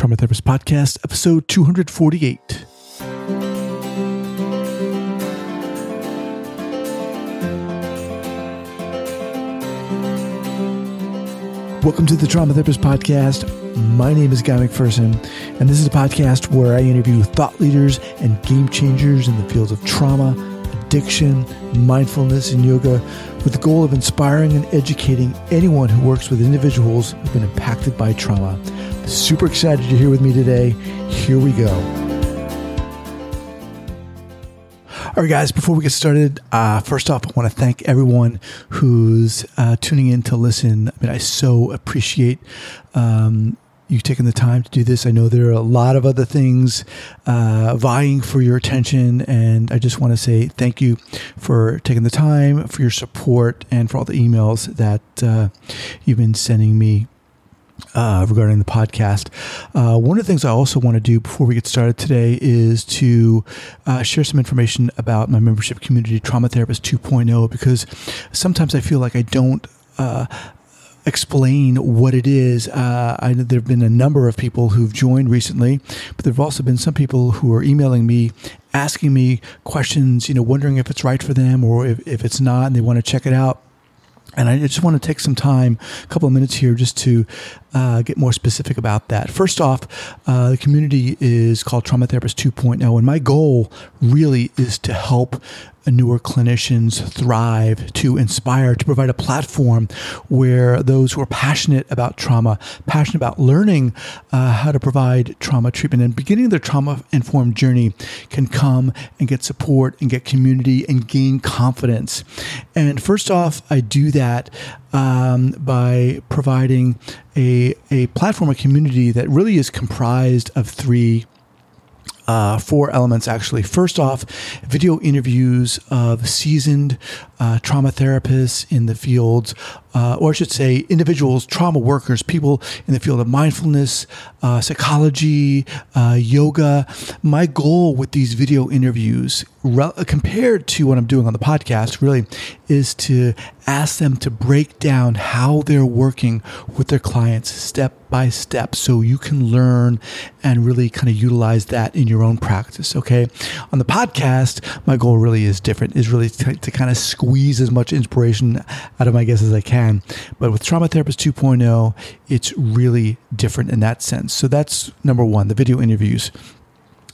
Trauma Therapist Podcast, episode 248. Welcome to the Trauma Therapist Podcast. My name is Guy McPherson, and this is a podcast where I interview thought leaders and game changers in the fields of trauma, addiction, mindfulness, and yoga with the goal of inspiring and educating anyone who works with individuals who've been impacted by trauma. Super excited you're here with me today. Here we go. All right, guys, before we get started, uh, first off, I want to thank everyone who's uh, tuning in to listen. I mean, I so appreciate um, you taking the time to do this. I know there are a lot of other things uh, vying for your attention, and I just want to say thank you for taking the time, for your support, and for all the emails that uh, you've been sending me uh, regarding the podcast. Uh, one of the things I also want to do before we get started today is to uh, share some information about my membership community, Trauma Therapist 2.0, because sometimes I feel like I don't uh, explain what it is. Uh, I know there have been a number of people who've joined recently, but there have also been some people who are emailing me, asking me questions, you know, wondering if it's right for them or if, if it's not, and they want to check it out. And I just want to take some time, a couple of minutes here, just to uh, get more specific about that. First off, uh, the community is called Trauma Therapist 2.0, and my goal really is to help newer clinicians thrive, to inspire, to provide a platform where those who are passionate about trauma, passionate about learning uh, how to provide trauma treatment and beginning their trauma informed journey can come and get support and get community and gain confidence. And first off, I do that um, by providing a, a platform, a community that really is comprised of three uh, four elements actually. First off, video interviews of seasoned uh, trauma therapists in the fields, uh, or I should say, individuals, trauma workers, people in the field of mindfulness, uh, psychology, uh, yoga. My goal with these video interviews, re- compared to what I'm doing on the podcast, really is to ask them to break down how they're working with their clients step by step so you can learn and really kind of utilize that in your own practice. Okay. On the podcast, my goal really is different, is really to, to kind of squeeze as much inspiration out of my guests as I can. But with Trauma Therapist 2.0, it's really different in that sense. So that's number one, the video interviews.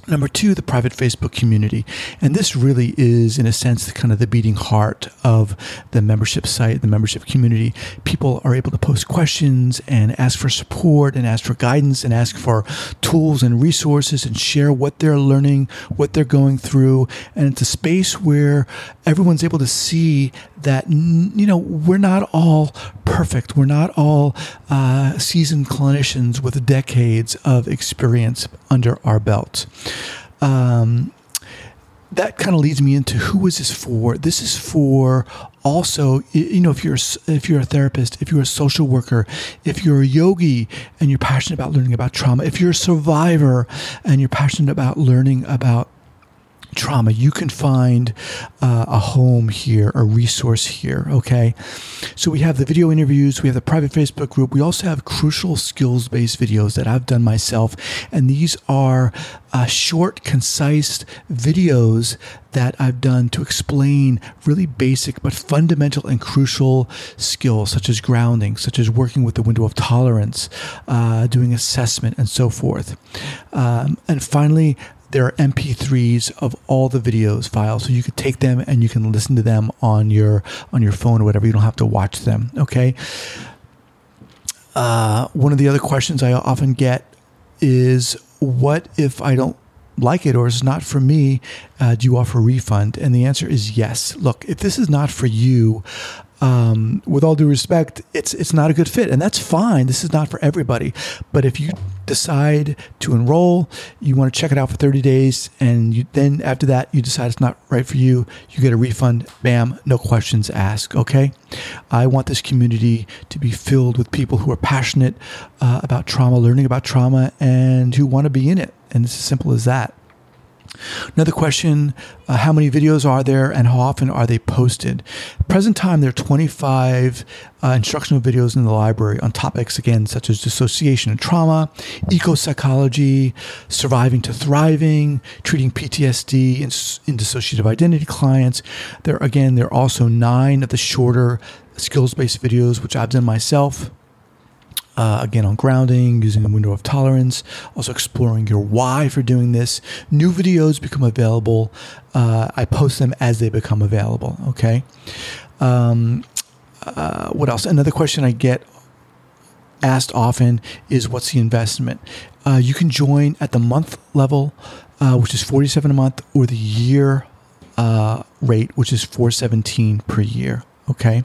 Number two, the private Facebook community. And this really is, in a sense, kind of the beating heart of the membership site, the membership community. People are able to post questions and ask for support and ask for guidance and ask for tools and resources and share what they're learning, what they're going through. And it's a space where everyone's able to see that, you know, we're not all perfect. We're not all uh, seasoned clinicians with decades of experience under our belts. Um, that kind of leads me into who is this for? This is for also, you know, if you're if you're a therapist, if you're a social worker, if you're a yogi and you're passionate about learning about trauma, if you're a survivor and you're passionate about learning about trauma, you can find uh, a home here, a resource here. Okay. So we have the video interviews, we have the private Facebook group. We also have crucial skills based videos that I've done myself. And these are uh, short, concise videos that I've done to explain really basic but fundamental and crucial skills such as grounding, such as working with the window of tolerance, uh, doing assessment, and so forth. Um, and finally, there are MP3s of all the videos files, so you could take them and you can listen to them on your on your phone or whatever. You don't have to watch them. Okay. Uh, one of the other questions I often get is, "What if I don't like it or it's not for me, uh, do you offer a refund? And the answer is yes. Look, if this is not for you, um, with all due respect, it's it's not a good fit, and that's fine. This is not for everybody. But if you decide to enroll, you want to check it out for 30 days, and you, then after that you decide it's not right for you, you get a refund. Bam, no questions asked. Okay, I want this community to be filled with people who are passionate uh, about trauma, learning about trauma, and who want to be in it. And it's as simple as that. Another question uh, How many videos are there and how often are they posted? Present time, there are 25 uh, instructional videos in the library on topics, again, such as dissociation and trauma, eco psychology, surviving to thriving, treating PTSD and, and dissociative identity clients. There, again, there are also nine of the shorter skills based videos, which I've done myself. Uh, again, on grounding, using a window of tolerance, also exploring your why for doing this. New videos become available. Uh, I post them as they become available. Okay. Um, uh, what else? Another question I get asked often is what's the investment? Uh, you can join at the month level, uh, which is 47 a month, or the year uh, rate, which is 417 per year. Okay.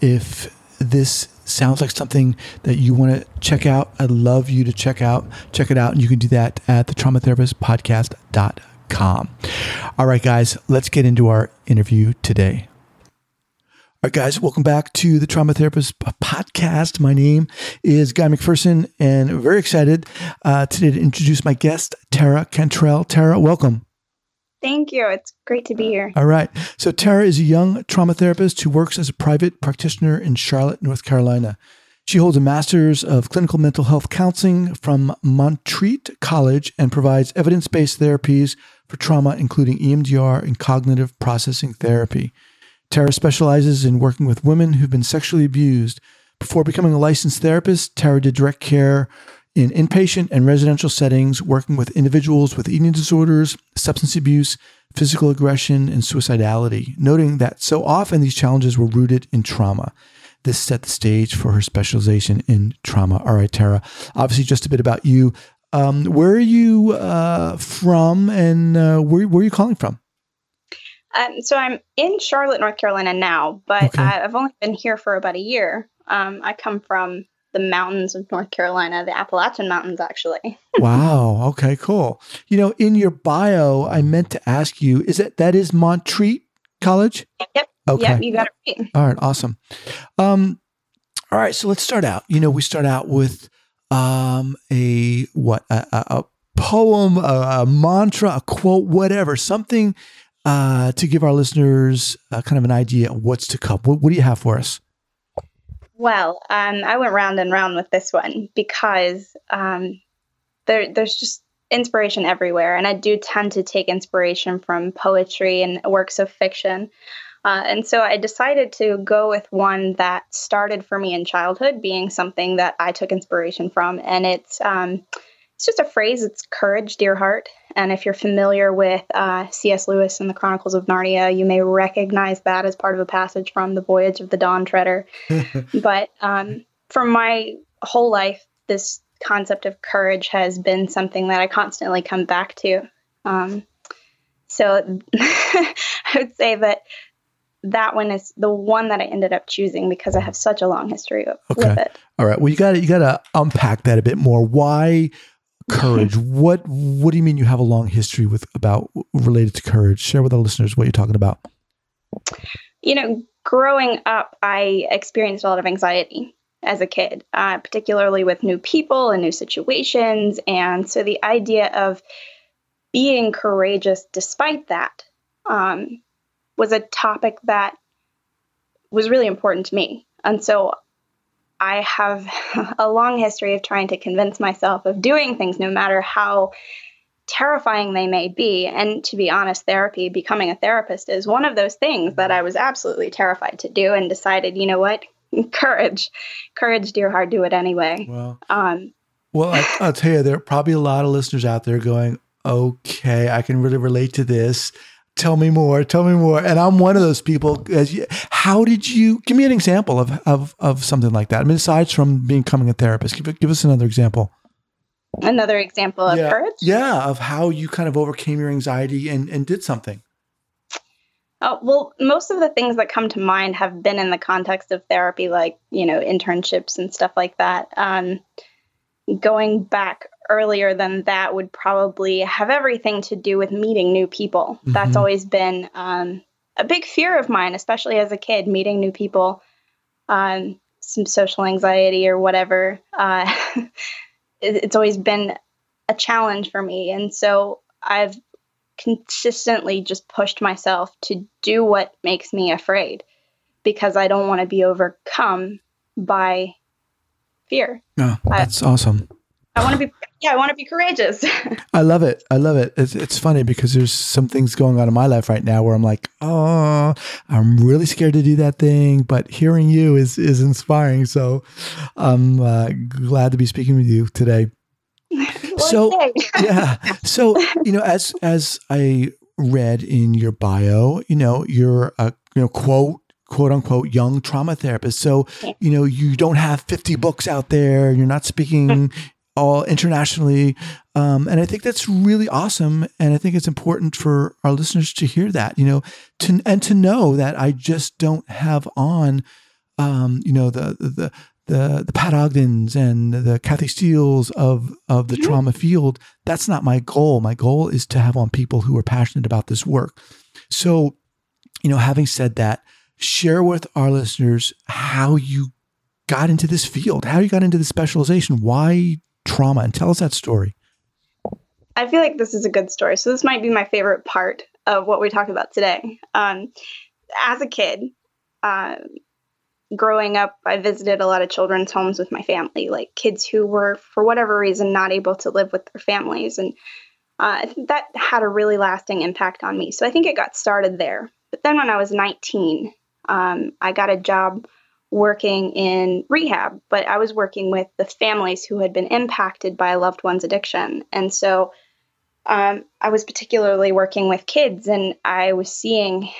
if this sounds like something that you want to check out, I'd love you to check out, check it out. And you can do that at the traumatherapistpodcast.com. All right, guys, let's get into our interview today. All right, guys, welcome back to the Trauma Therapist Podcast. My name is Guy McPherson, and very excited uh, today to introduce my guest, Tara Cantrell. Tara, welcome. Thank you. It's great to be here. All right. So, Tara is a young trauma therapist who works as a private practitioner in Charlotte, North Carolina. She holds a master's of clinical mental health counseling from Montreat College and provides evidence based therapies for trauma, including EMDR and cognitive processing therapy. Tara specializes in working with women who've been sexually abused. Before becoming a licensed therapist, Tara did direct care in inpatient and residential settings, working with individuals with eating disorders, substance abuse, physical aggression, and suicidality, noting that so often these challenges were rooted in trauma. This set the stage for her specialization in trauma. All right, Tara, obviously, just a bit about you. Um, where are you uh, from and uh, where, where are you calling from? Um, so I'm in Charlotte, North Carolina now, but okay. I've only been here for about a year. Um, I come from the mountains of North Carolina, the Appalachian Mountains, actually. wow. Okay, cool. You know, in your bio, I meant to ask you, is it that is Montreat College? Yep. Okay. Yep, you got it right. All right, awesome. Um, all right, so let's start out. You know, we start out with um, a what a, a poem, a, a, mantra, a quote, whatever, something uh, to give our listeners uh, kind of an idea of what's to come. What, what do you have for us? Well, um, I went round and round with this one because um, there, there's just inspiration everywhere, and I do tend to take inspiration from poetry and works of fiction. Uh, and so I decided to go with one that started for me in childhood, being something that I took inspiration from, and it's um, it's just a phrase. It's courage, dear heart. And if you're familiar with uh, C.S. Lewis and the Chronicles of Narnia, you may recognize that as part of a passage from The Voyage of the Dawn Treader. but um, for my whole life, this concept of courage has been something that I constantly come back to. Um, so I would say that that one is the one that I ended up choosing because I have such a long history okay. with it. All right. Well, you got to you got to unpack that a bit more. Why courage. what what do you mean you have a long history with about related to courage? Share with our listeners what you're talking about. You know, growing up, I experienced a lot of anxiety as a kid, uh, particularly with new people and new situations. And so the idea of being courageous despite that um, was a topic that was really important to me. And so I have a long history of trying to convince myself of doing things no matter how terrifying they may be. And to be honest, therapy, becoming a therapist, is one of those things that I was absolutely terrified to do and decided, you know what? Courage, courage, dear heart, do it anyway. Well, um, well I, I'll tell you, there are probably a lot of listeners out there going, okay, I can really relate to this tell me more tell me more. And i'm one of those people as you, how did you give me an example of, of of something like that. I mean aside from becoming a therapist give, give us another example. Another example of yeah. courage? Yeah of how you kind of overcame your anxiety and and did something. Oh, well, most of the things that come to mind have been in the context of therapy, like, you know, internships and stuff like that. Um, going back earlier than that would probably have everything to do with meeting new people. Mm-hmm. That's always been um, a big fear of mine, especially as a kid, meeting new people, um, some social anxiety or whatever. Uh, it, it's always been a challenge for me. And so I've consistently just pushed myself to do what makes me afraid because I don't want to be overcome by fear. No, that's I, awesome. I want to be yeah, I want to be courageous. I love it. I love it. It's, it's funny because there's some things going on in my life right now where I'm like, oh, I'm really scared to do that thing, but hearing you is is inspiring. So I'm uh, glad to be speaking with you today. so yeah, so you know, as as I read in your bio, you know, you're a you know quote quote unquote young trauma therapist. So, you know, you don't have 50 books out there. You're not speaking all internationally. Um, and I think that's really awesome. And I think it's important for our listeners to hear that, you know, to, and to know that I just don't have on, um, you know, the, the, the, the Pat Ogdens and the Kathy Steeles of, of the mm-hmm. trauma field. That's not my goal. My goal is to have on people who are passionate about this work. So, you know, having said that, share with our listeners how you got into this field, how you got into the specialization, why trauma and tell us that story. I feel like this is a good story. So, this might be my favorite part of what we talked about today. Um, as a kid, uh, growing up, I visited a lot of children's homes with my family, like kids who were, for whatever reason, not able to live with their families. And uh, that had a really lasting impact on me. So, I think it got started there. But then when I was 19, um, I got a job working in rehab, but I was working with the families who had been impacted by a loved one's addiction. And so um, I was particularly working with kids, and I was seeing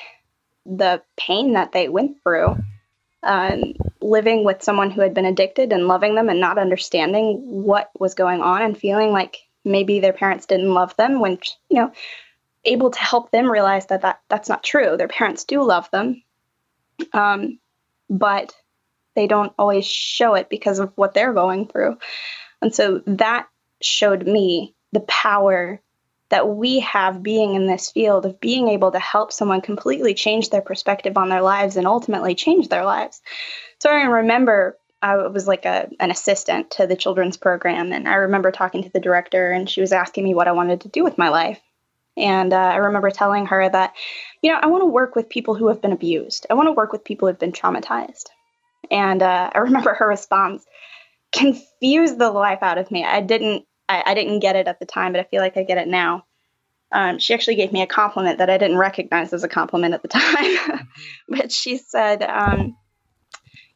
the pain that they went through. Um, living with someone who had been addicted and loving them and not understanding what was going on and feeling like maybe their parents didn't love them when you know able to help them realize that, that that's not true their parents do love them um, but they don't always show it because of what they're going through. And so that showed me the power that we have being in this field of being able to help someone completely change their perspective on their lives and ultimately change their lives. So I remember I was like a, an assistant to the children's program, and I remember talking to the director, and she was asking me what I wanted to do with my life. And uh, I remember telling her that, you know, I want to work with people who have been abused. I want to work with people who have been traumatized. And uh, I remember her response confused the life out of me. I didn't, I, I, didn't get it at the time, but I feel like I get it now. Um, she actually gave me a compliment that I didn't recognize as a compliment at the time. but she said, um,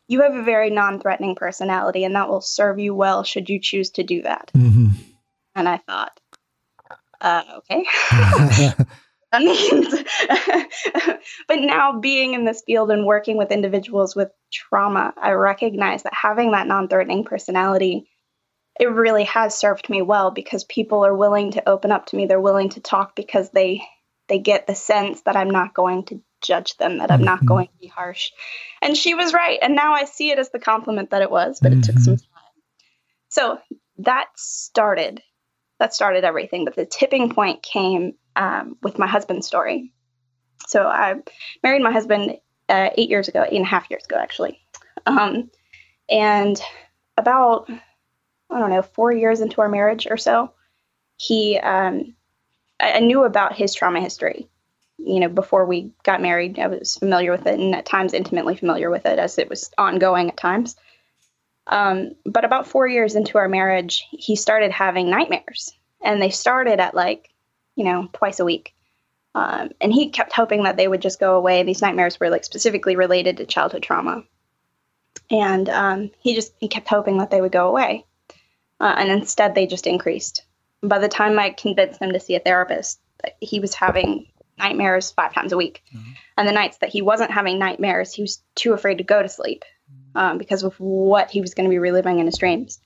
You have a very non threatening personality, and that will serve you well should you choose to do that. Mm-hmm. And I thought, uh, okay. that means. but now being in this field and working with individuals with trauma, I recognize that having that non-threatening personality, it really has served me well because people are willing to open up to me. They're willing to talk because they they get the sense that I'm not going to judge them, that I'm mm-hmm. not going to be harsh. And she was right. And now I see it as the compliment that it was, but mm-hmm. it took some mm-hmm. time. So that started that started everything. But the tipping point came um, with my husband's story. So I married my husband uh, eight years ago, eight and a half years ago, actually. Um, and about, I don't know, four years into our marriage or so, he, um, I, I knew about his trauma history. You know, before we got married, I was familiar with it and at times intimately familiar with it as it was ongoing at times. Um, but about four years into our marriage, he started having nightmares, and they started at like, you know, twice a week. Um, and he kept hoping that they would just go away. These nightmares were like specifically related to childhood trauma, and um, he just he kept hoping that they would go away, uh, and instead they just increased. By the time I convinced him to see a therapist, he was having nightmares five times a week, mm-hmm. and the nights that he wasn't having nightmares, he was too afraid to go to sleep um, because of what he was going to be reliving in his dreams.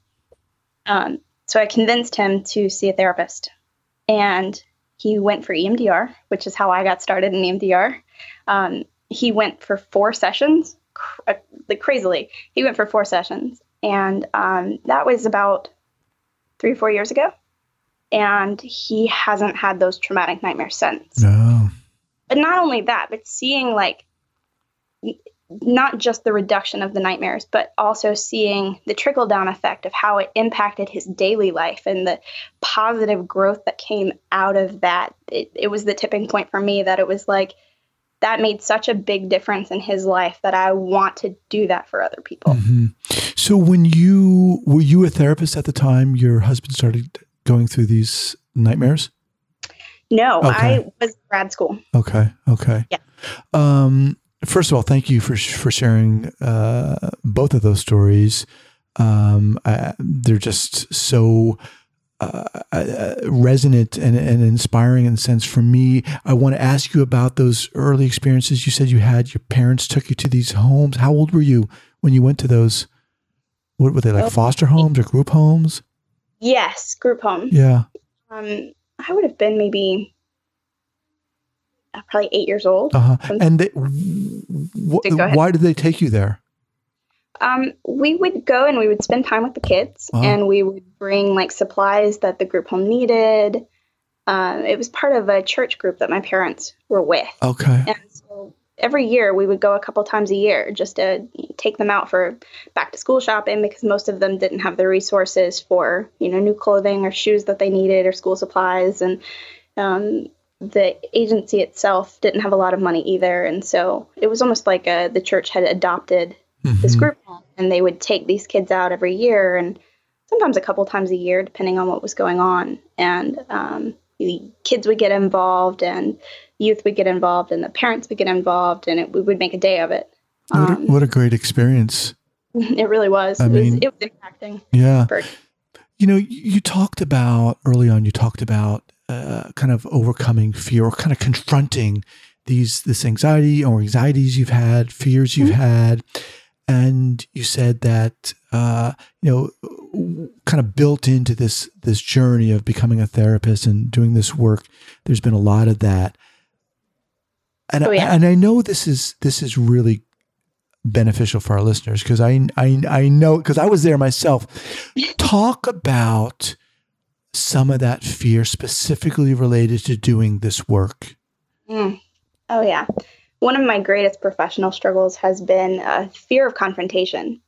Um, so I convinced him to see a therapist, and he went for EMDR, which is how I got started in EMDR. Um, he went for four sessions, cr- uh, like crazily. He went for four sessions, and um, that was about three or four years ago. And he hasn't had those traumatic nightmares since. No. But not only that, but seeing like not just the reduction of the nightmares, but also seeing the trickle down effect of how it impacted his daily life and the positive growth that came out of that. It, it was the tipping point for me that it was like, that made such a big difference in his life that I want to do that for other people. Mm-hmm. So, when you were you a therapist at the time your husband started going through these nightmares? No, okay. I was grad school. Okay. Okay. Yeah. Um, first of all, thank you for for sharing uh, both of those stories. Um, I, they're just so uh, uh, resonant and, and inspiring in a sense for me. I want to ask you about those early experiences. You said you had your parents took you to these homes. How old were you when you went to those? What were they like? Oh, foster homes or group homes? Yes, group home. Yeah. Um, I would have been maybe probably eight years old. Uh-huh. And they, wh- why did they take you there? Um, we would go and we would spend time with the kids, uh-huh. and we would bring like supplies that the group home needed. Um, it was part of a church group that my parents were with. Okay. And so every year we would go a couple times a year just to take them out for back to school shopping because most of them didn't have the resources for you know new clothing or shoes that they needed or school supplies and um, the agency itself didn't have a lot of money either and so it was almost like a, the church had adopted mm-hmm. this group and they would take these kids out every year and sometimes a couple times a year depending on what was going on and um, the kids would get involved and youth would get involved and the parents would get involved and it, we would make a day of it. Um, what, a, um, what, a, great experience. it really was. I it, mean, was it was impacting yeah. for, you know you talked about early on you talked about uh, kind of overcoming fear or kind of confronting these this anxiety or anxieties you've had fears you've mm-hmm. had and you said that uh, you know kind of built into this this journey of becoming a therapist and doing this work there's been a lot of that and oh, yeah. I, and I know this is this is really beneficial for our listeners because I, I I know because I was there myself talk about some of that fear specifically related to doing this work mm. oh yeah one of my greatest professional struggles has been a fear of confrontation.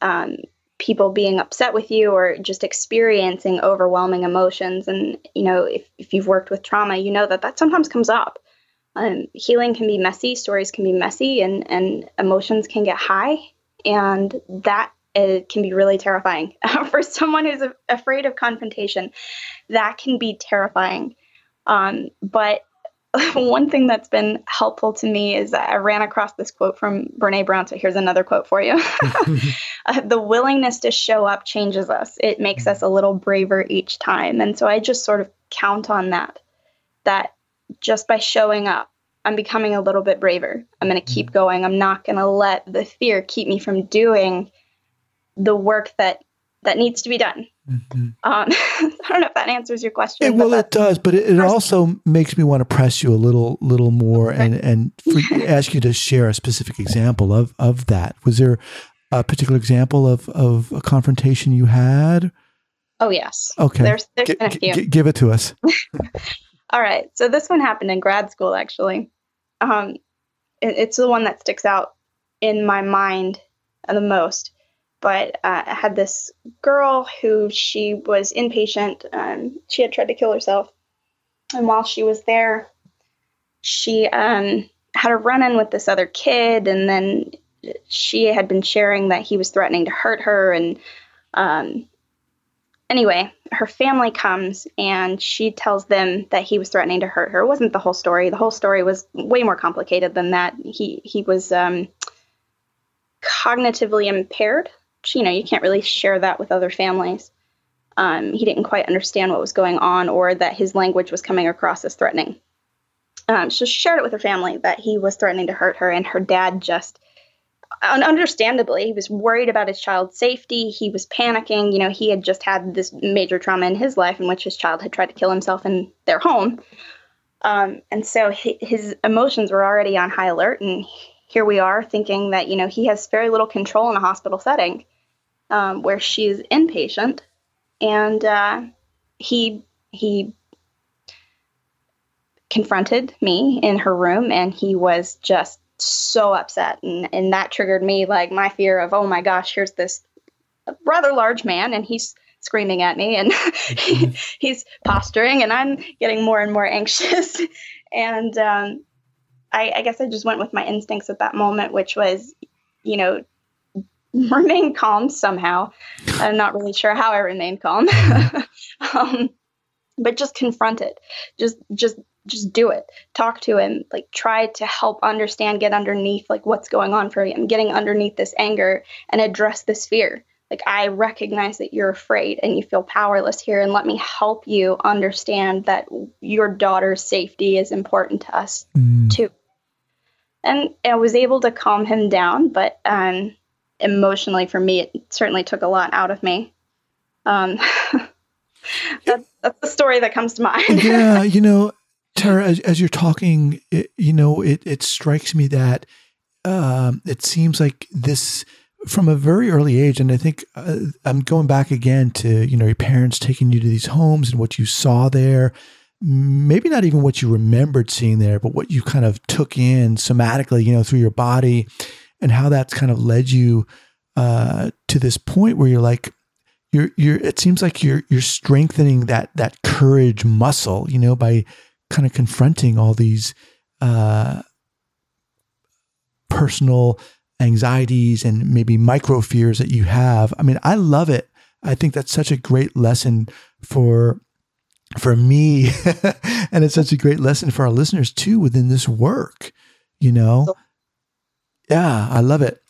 Um, people being upset with you or just experiencing overwhelming emotions. And, you know, if, if you've worked with trauma, you know that that sometimes comes up. Um, healing can be messy, stories can be messy, and, and emotions can get high. And that uh, can be really terrifying. For someone who's afraid of confrontation, that can be terrifying. Um, but one thing that's been helpful to me is I ran across this quote from Brene Brown. So here's another quote for you uh, The willingness to show up changes us, it makes us a little braver each time. And so I just sort of count on that, that just by showing up, I'm becoming a little bit braver. I'm going to keep going. I'm not going to let the fear keep me from doing the work that that needs to be done. Mm-hmm. Um, I don't know if that answers your question. It, well, it does, but it, it also makes me want to press you a little, little more, and and for, ask you to share a specific example of of that. Was there a particular example of of a confrontation you had? Oh yes. Okay. There's there's g- been a few. G- give it to us. All right. So this one happened in grad school, actually. Um, it, it's the one that sticks out in my mind the most but uh, I had this girl who she was inpatient. Um, she had tried to kill herself, and while she was there, she um, had a run-in with this other kid, and then she had been sharing that he was threatening to hurt her. And um, anyway, her family comes and she tells them that he was threatening to hurt her. It wasn't the whole story. The whole story was way more complicated than that. He he was um, cognitively impaired you know, you can't really share that with other families. Um, he didn't quite understand what was going on or that his language was coming across as threatening. Um, she shared it with her family that he was threatening to hurt her, and her dad just, understandably, he was worried about his child's safety. He was panicking. You know, he had just had this major trauma in his life in which his child had tried to kill himself in their home. Um, and so his emotions were already on high alert, and here we are thinking that you know he has very little control in a hospital setting um, where she's inpatient and uh, he he confronted me in her room and he was just so upset. And, and that triggered me like my fear of, oh my gosh, here's this rather large man and he's screaming at me and he's posturing and I'm getting more and more anxious. and um, I, I guess I just went with my instincts at that moment, which was, you know, remain calm somehow. I'm not really sure how I remained calm. um, but just confront it. Just just just do it. Talk to him. Like try to help understand, get underneath like what's going on for him, getting underneath this anger and address this fear. Like I recognize that you're afraid and you feel powerless here and let me help you understand that your daughter's safety is important to us mm. too. And I was able to calm him down, but um, emotionally for me, it certainly took a lot out of me. Um, that, that's the story that comes to mind. yeah, you know, Tara, as, as you're talking, it, you know, it, it strikes me that um, it seems like this from a very early age, and I think uh, I'm going back again to you know your parents taking you to these homes and what you saw there. Maybe not even what you remembered seeing there, but what you kind of took in somatically, you know, through your body, and how that's kind of led you uh, to this point where you're like, you're you're it seems like you're you're strengthening that that courage muscle you know by kind of confronting all these uh personal anxieties and maybe micro fears that you have. I mean i love it. I think that's such a great lesson for for me. And it's such a great lesson for our listeners too within this work you know? Yeah i love it.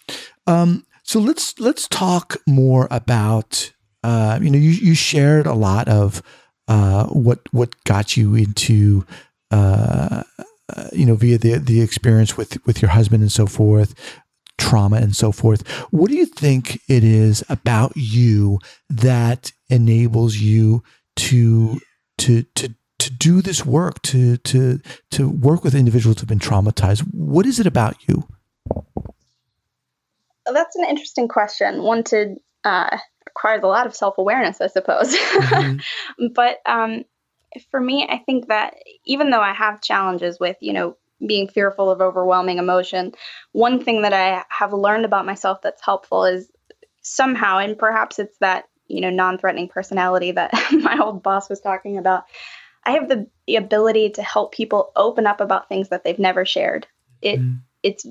Um so let's let's talk more about uh, you know, you, you shared a lot of uh, what what got you into uh, uh, you know via the the experience with with your husband and so forth, trauma and so forth. What do you think it is about you that enables you to to to to do this work to to to work with individuals who've been traumatized? What is it about you? That's an interesting question. One to uh, requires a lot of self awareness, I suppose. Mm-hmm. but um, for me, I think that even though I have challenges with, you know, being fearful of overwhelming emotion, one thing that I have learned about myself that's helpful is somehow, and perhaps it's that, you know, non threatening personality that my old boss was talking about. I have the, the ability to help people open up about things that they've never shared. It mm. it's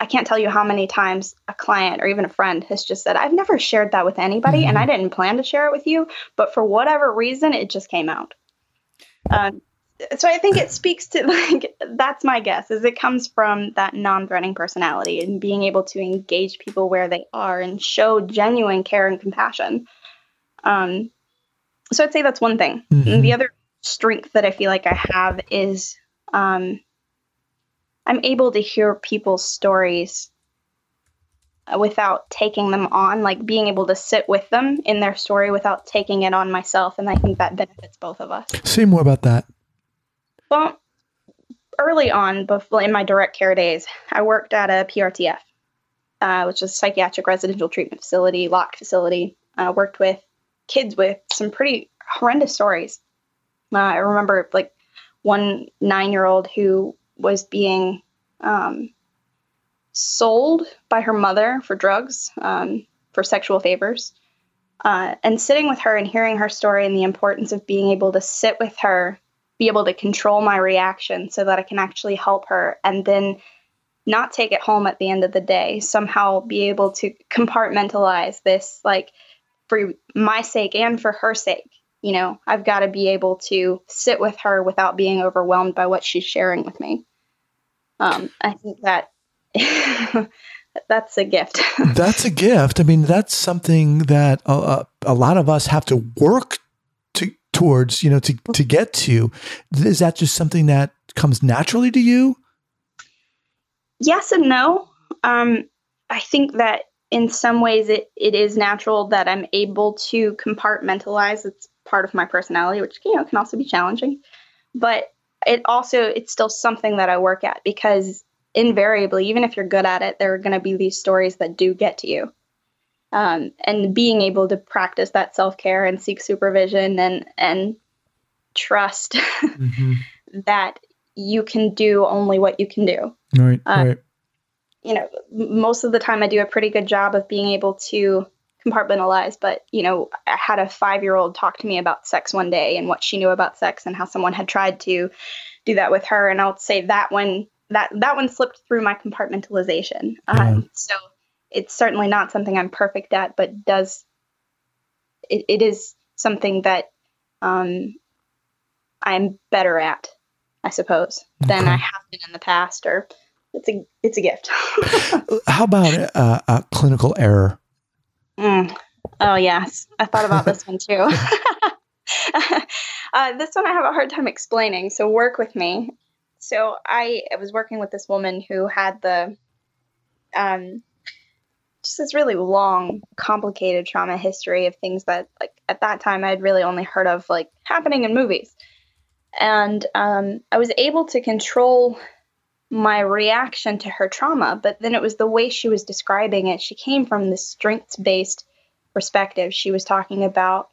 I can't tell you how many times a client or even a friend has just said, I've never shared that with anybody mm-hmm. and I didn't plan to share it with you, but for whatever reason, it just came out. Um, so I think it speaks to like that's my guess is it comes from that non-threatening personality and being able to engage people where they are and show genuine care and compassion. Um, so I'd say that's one thing. Mm-hmm. the other strength that I feel like I have is um, I'm able to hear people's stories without taking them on, like being able to sit with them in their story without taking it on myself. And I think that benefits both of us. Say more about that. Well, early on, before in my direct care days, I worked at a PRTF, uh, which is a psychiatric residential treatment facility, locked facility. I worked with kids with some pretty horrendous stories. Uh, I remember like one nine year old who was being um, sold by her mother for drugs, um, for sexual favors. Uh, and sitting with her and hearing her story and the importance of being able to sit with her, be able to control my reaction so that I can actually help her, and then not take it home at the end of the day, somehow be able to compartmentalize this, like for my sake and for her sake. You know, I've got to be able to sit with her without being overwhelmed by what she's sharing with me um, I think that that's a gift. that's a gift. I mean, that's something that a, a, lot of us have to work towards, you know, to to get to. Is that just something that comes naturally to you? Yes and no. Um, I think that in some ways it, it is natural that I'm able to compartmentalize. It's part of my personality, which you know can also be challenging. But it also it's still something that I work at because invariably, even if you're good at it, there are going to be these stories that do get to you. Um, and being able to practice that self care and seek supervision and and trust mm-hmm. that you can do only what you can do. Right, uh, right. You know, most of the time I do a pretty good job of being able to compartmentalize, but you know, I had a five year old talk to me about sex one day and what she knew about sex and how someone had tried to do that with her. And I'll say that one that that one slipped through my compartmentalization. Um, So it's certainly not something I'm perfect at, but does it, it is something that um, I'm better at, I suppose, okay. than I have been in the past. Or it's a it's a gift. How about uh, a clinical error? Mm. Oh yes, I thought about this one too. uh, this one I have a hard time explaining, so work with me. So I, I was working with this woman who had the um, just this really long, complicated trauma history of things that, like, at that time I'd really only heard of, like, happening in movies. And um, I was able to control my reaction to her trauma, but then it was the way she was describing it. She came from this strengths based perspective. She was talking about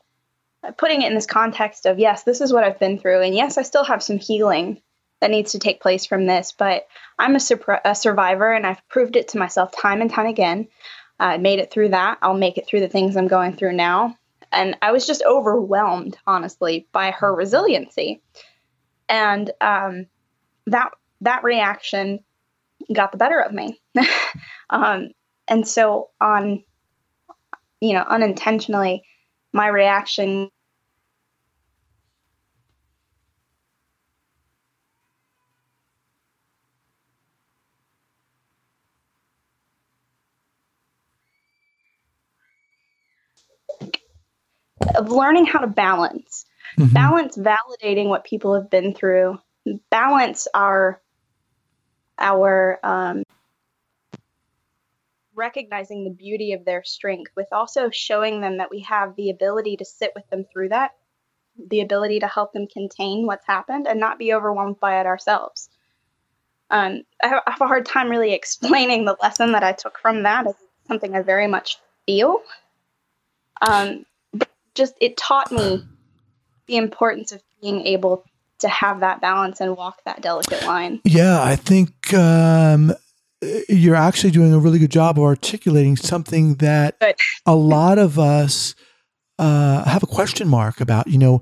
uh, putting it in this context of, yes, this is what I've been through, and yes, I still have some healing that needs to take place from this, but I'm a, a survivor and I've proved it to myself time and time again. I made it through that. I'll make it through the things I'm going through now. And I was just overwhelmed, honestly, by her resiliency. And um, that that reaction got the better of me. um, and so on, you know, unintentionally, my reaction of learning how to balance, mm-hmm. balance validating what people have been through, balance our our um, recognizing the beauty of their strength with also showing them that we have the ability to sit with them through that, the ability to help them contain what's happened and not be overwhelmed by it ourselves. Um, I have a hard time really explaining the lesson that I took from that. It's something I very much feel. Um, just it taught me the importance of being able to have that balance and walk that delicate line. Yeah, I think um, you're actually doing a really good job of articulating something that a lot of us uh, have a question mark about. You know,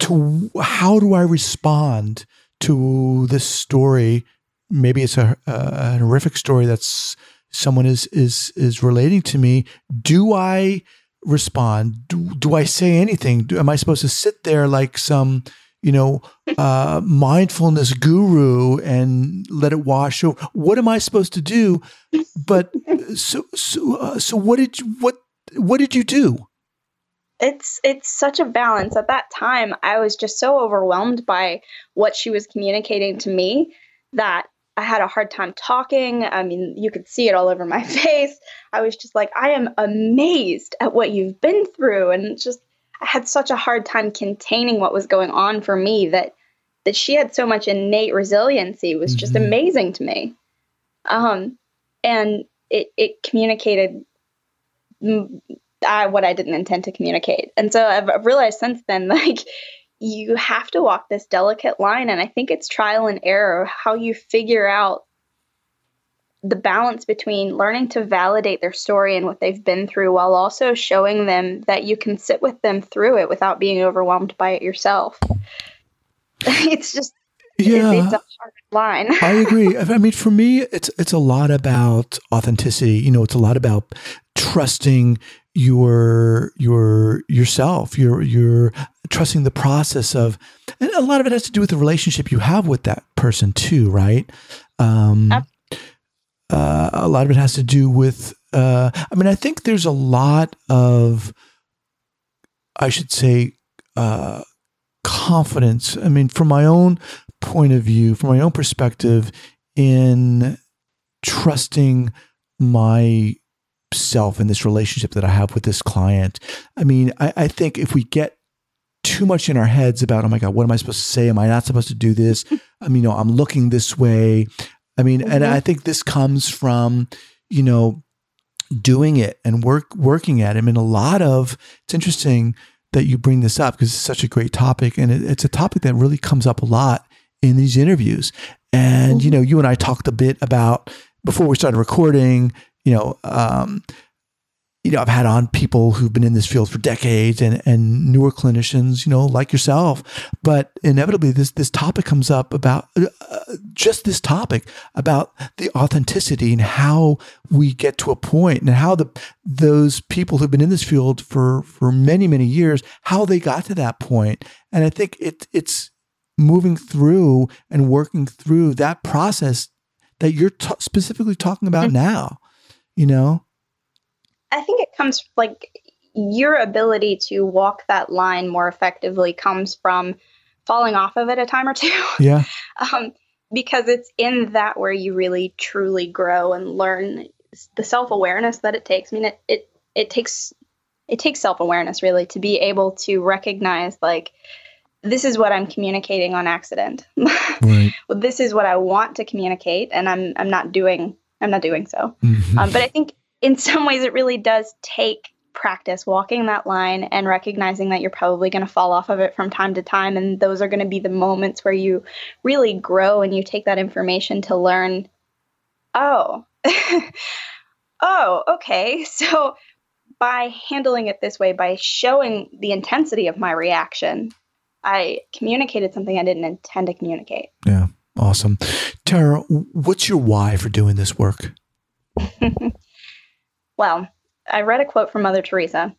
to how do I respond to this story? Maybe it's a, a horrific story that's someone is is is relating to me. Do I respond? Do, do I say anything? Do, am I supposed to sit there like some, you know, uh, mindfulness guru and let it wash over? What am I supposed to do? But so so uh, so what did you, what what did you do? It's it's such a balance. At that time, I was just so overwhelmed by what she was communicating to me that I had a hard time talking. I mean, you could see it all over my face. I was just like, I am amazed at what you've been through. And just, I had such a hard time containing what was going on for me that that she had so much innate resiliency was just mm-hmm. amazing to me. Um, and it, it communicated I, what I didn't intend to communicate. And so I've realized since then, like, you have to walk this delicate line. And I think it's trial and error how you figure out the balance between learning to validate their story and what they've been through while also showing them that you can sit with them through it without being overwhelmed by it yourself. it's just yeah, it's a hard line. I agree. I mean, for me, it's it's a lot about authenticity. You know, it's a lot about trusting your your yourself your your trusting the process of and a lot of it has to do with the relationship you have with that person too right? Um uh, a lot of it has to do with uh i mean i think there's a lot of i should say uh confidence i mean from my own point of view from my own perspective in trusting my self in this relationship that I have with this client. I mean, I, I think if we get too much in our heads about, oh my God, what am I supposed to say? Am I not supposed to do this? I mean, you know, I'm looking this way. I mean, mm-hmm. and I think this comes from, you know, doing it and work working at it. I mean, a lot of it's interesting that you bring this up because it's such a great topic, and it, it's a topic that really comes up a lot in these interviews. And, mm-hmm. you know, you and I talked a bit about before we started recording, you know, um, you know, I've had on people who've been in this field for decades and, and newer clinicians, you know, like yourself. But inevitably, this this topic comes up about uh, just this topic about the authenticity and how we get to a point and how the those people who've been in this field for for many many years how they got to that point. And I think it it's moving through and working through that process that you're t- specifically talking about mm-hmm. now. You know I think it comes like your ability to walk that line more effectively comes from falling off of it a time or two. Yeah. um, because it's in that where you really truly grow and learn the self awareness that it takes. I mean, it, it, it takes it takes self awareness really to be able to recognize like this is what I'm communicating on accident. right. well, this is what I want to communicate, and I'm I'm not doing I'm not doing so. Mm-hmm. Um, but I think in some ways, it really does take practice walking that line and recognizing that you're probably going to fall off of it from time to time. And those are going to be the moments where you really grow and you take that information to learn, oh, oh, okay. So by handling it this way, by showing the intensity of my reaction, I communicated something I didn't intend to communicate. Yeah, awesome. Tara, what's your why for doing this work? Well, I read a quote from Mother Teresa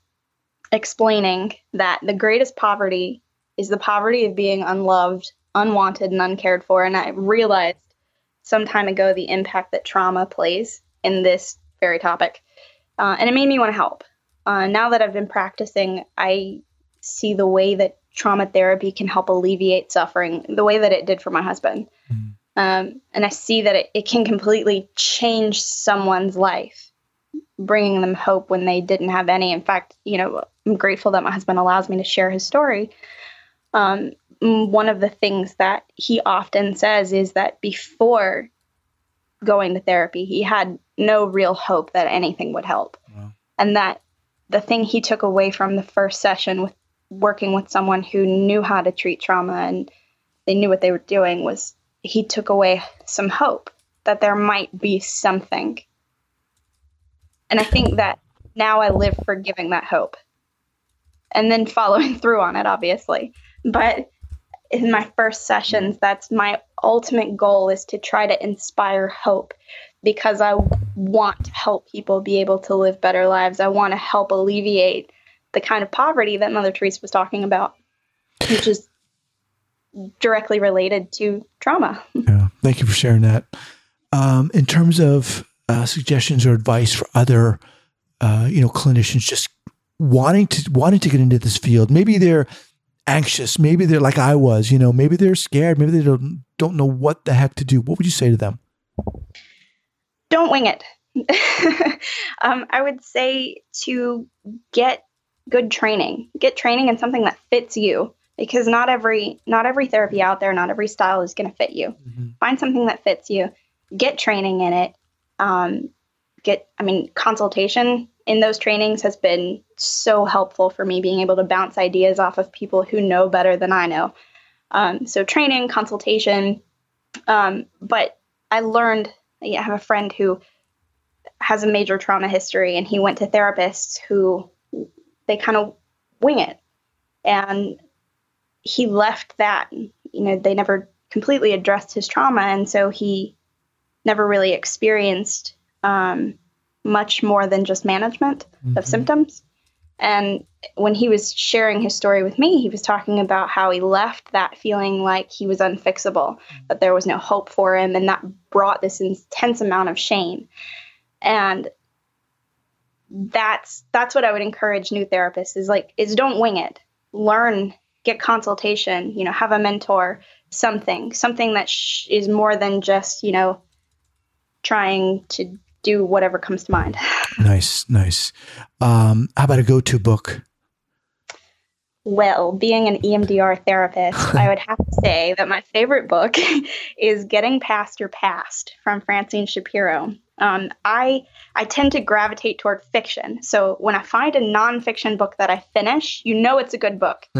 explaining that the greatest poverty is the poverty of being unloved, unwanted, and uncared for. And I realized some time ago the impact that trauma plays in this very topic. Uh, and it made me want to help. Uh, now that I've been practicing, I see the way that trauma therapy can help alleviate suffering, the way that it did for my husband. Mm. Um, and I see that it, it can completely change someone's life bringing them hope when they didn't have any. In fact, you know, I'm grateful that my husband allows me to share his story. Um, one of the things that he often says is that before going to therapy, he had no real hope that anything would help. Wow. And that the thing he took away from the first session with working with someone who knew how to treat trauma and they knew what they were doing was he took away some hope that there might be something and I think that now I live for giving that hope and then following through on it, obviously. But in my first sessions, that's my ultimate goal is to try to inspire hope because I want to help people be able to live better lives. I want to help alleviate the kind of poverty that Mother Teresa was talking about, which is directly related to trauma. Yeah, thank you for sharing that. Um, in terms of uh, suggestions or advice for other, uh, you know, clinicians just wanting to wanting to get into this field? Maybe they're anxious. Maybe they're like I was. You know, maybe they're scared. Maybe they don't don't know what the heck to do. What would you say to them? Don't wing it. um, I would say to get good training. Get training in something that fits you because not every not every therapy out there, not every style is going to fit you. Mm-hmm. Find something that fits you. Get training in it um, get, I mean, consultation in those trainings has been so helpful for me being able to bounce ideas off of people who know better than I know. Um, so, training, consultation. Um, but I learned, I have a friend who has a major trauma history, and he went to therapists who they kind of wing it. And he left that, you know, they never completely addressed his trauma. And so he never really experienced um, much more than just management mm-hmm. of symptoms. And when he was sharing his story with me, he was talking about how he left that feeling like he was unfixable, that there was no hope for him, and that brought this intense amount of shame. And that's that's what I would encourage new therapists is like is don't wing it. Learn, get consultation, you know, have a mentor, something, something that sh- is more than just, you know, trying to do whatever comes to mind. Nice, nice. Um, how about a go-to book? Well, being an EMDR therapist, I would have to say that my favorite book is Getting Past Your Past from Francine Shapiro. Um, I I tend to gravitate toward fiction. So when I find a nonfiction book that I finish, you know it's a good book.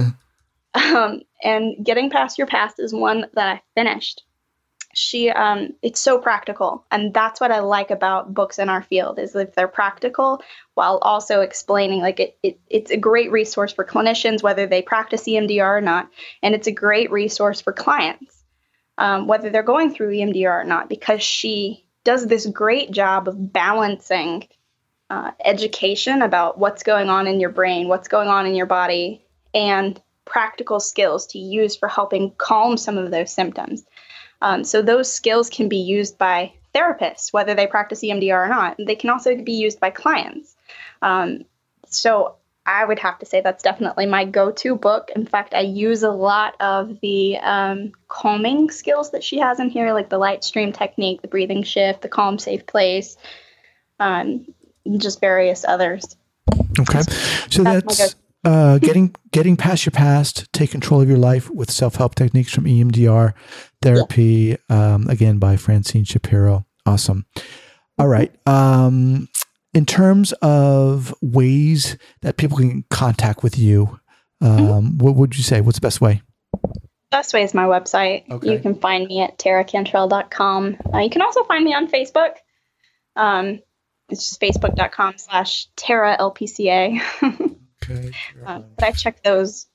Um, and Getting Past Your Past is one that I finished. She, um, it's so practical, and that's what I like about books in our field is if they're practical while also explaining. Like it, it it's a great resource for clinicians whether they practice EMDR or not, and it's a great resource for clients um, whether they're going through EMDR or not, because she does this great job of balancing uh, education about what's going on in your brain, what's going on in your body, and practical skills to use for helping calm some of those symptoms. Um, so those skills can be used by therapists, whether they practice EMDR or not. They can also be used by clients. Um, so I would have to say that's definitely my go to book. In fact, I use a lot of the um, calming skills that she has in here, like the light stream technique, the breathing shift, the calm, safe place, um, just various others. Okay. So that's, that's uh, getting getting past your past, take control of your life with self help techniques from EMDR therapy. Yeah. Um, again by Francine Shapiro. Awesome. All right. Um, in terms of ways that people can contact with you, um, mm-hmm. what would you say? What's the best way? Best way is my website. Okay. You can find me at taracantrell.com. Uh, you can also find me on Facebook. Um, it's just facebook.com slash Tara LPCA. okay. Uh, but I check those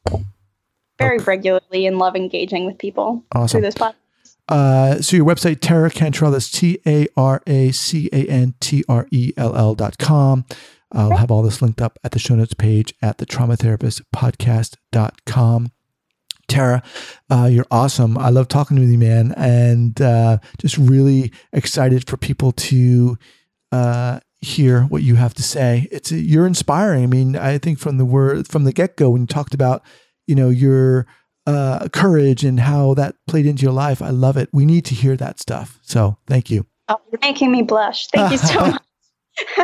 very okay. regularly and love engaging with people awesome. through this platform. Uh, so your website, Tara Cantrell, that's T A R A C A N T R E L L dot com. I'll have all this linked up at the show notes page at the traumatherapist podcast.com. Tara, uh, you're awesome. I love talking with you, man, and uh, just really excited for people to uh, hear what you have to say. It's you're inspiring. I mean, I think from the word from the get go when you talked about, you know, your uh, courage and how that played into your life. I love it. We need to hear that stuff. So thank you. Oh, you're making me blush. Thank you so much.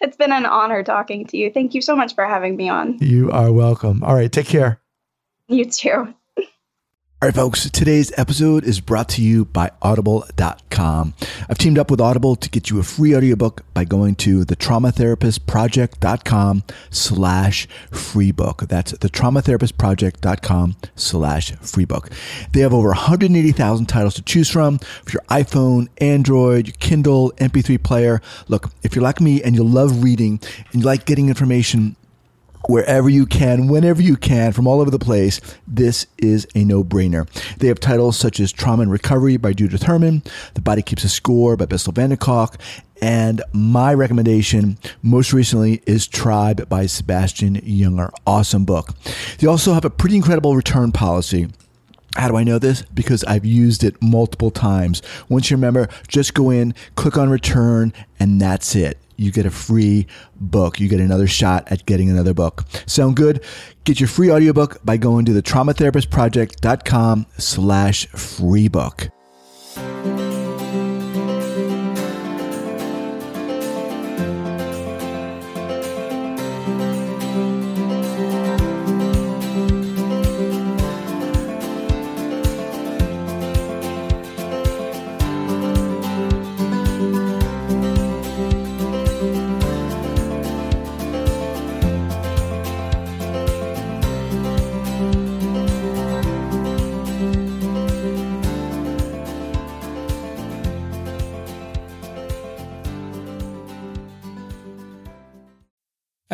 it's been an honor talking to you. Thank you so much for having me on. You are welcome. All right. Take care. You too. All right, folks, today's episode is brought to you by Audible.com. I've teamed up with Audible to get you a free audiobook by going to the traumatherapistproject.com slash free book. That's the traumatherapistproject.com slash free book. They have over 180,000 titles to choose from for your iPhone, Android, your Kindle, MP3 player. Look, if you're like me and you love reading and you like getting information wherever you can, whenever you can, from all over the place, this is a no brainer. They have titles such as Trauma and Recovery by Judith Herman, The Body Keeps a Score by Bessel van der Kolk, and my recommendation most recently is Tribe by Sebastian Junger. Awesome book. They also have a pretty incredible return policy. How do I know this? Because I've used it multiple times. Once you remember, just go in, click on return, and that's it you get a free book. You get another shot at getting another book. Sound good? Get your free audiobook by going to the traumatherapistproject.com slash free book.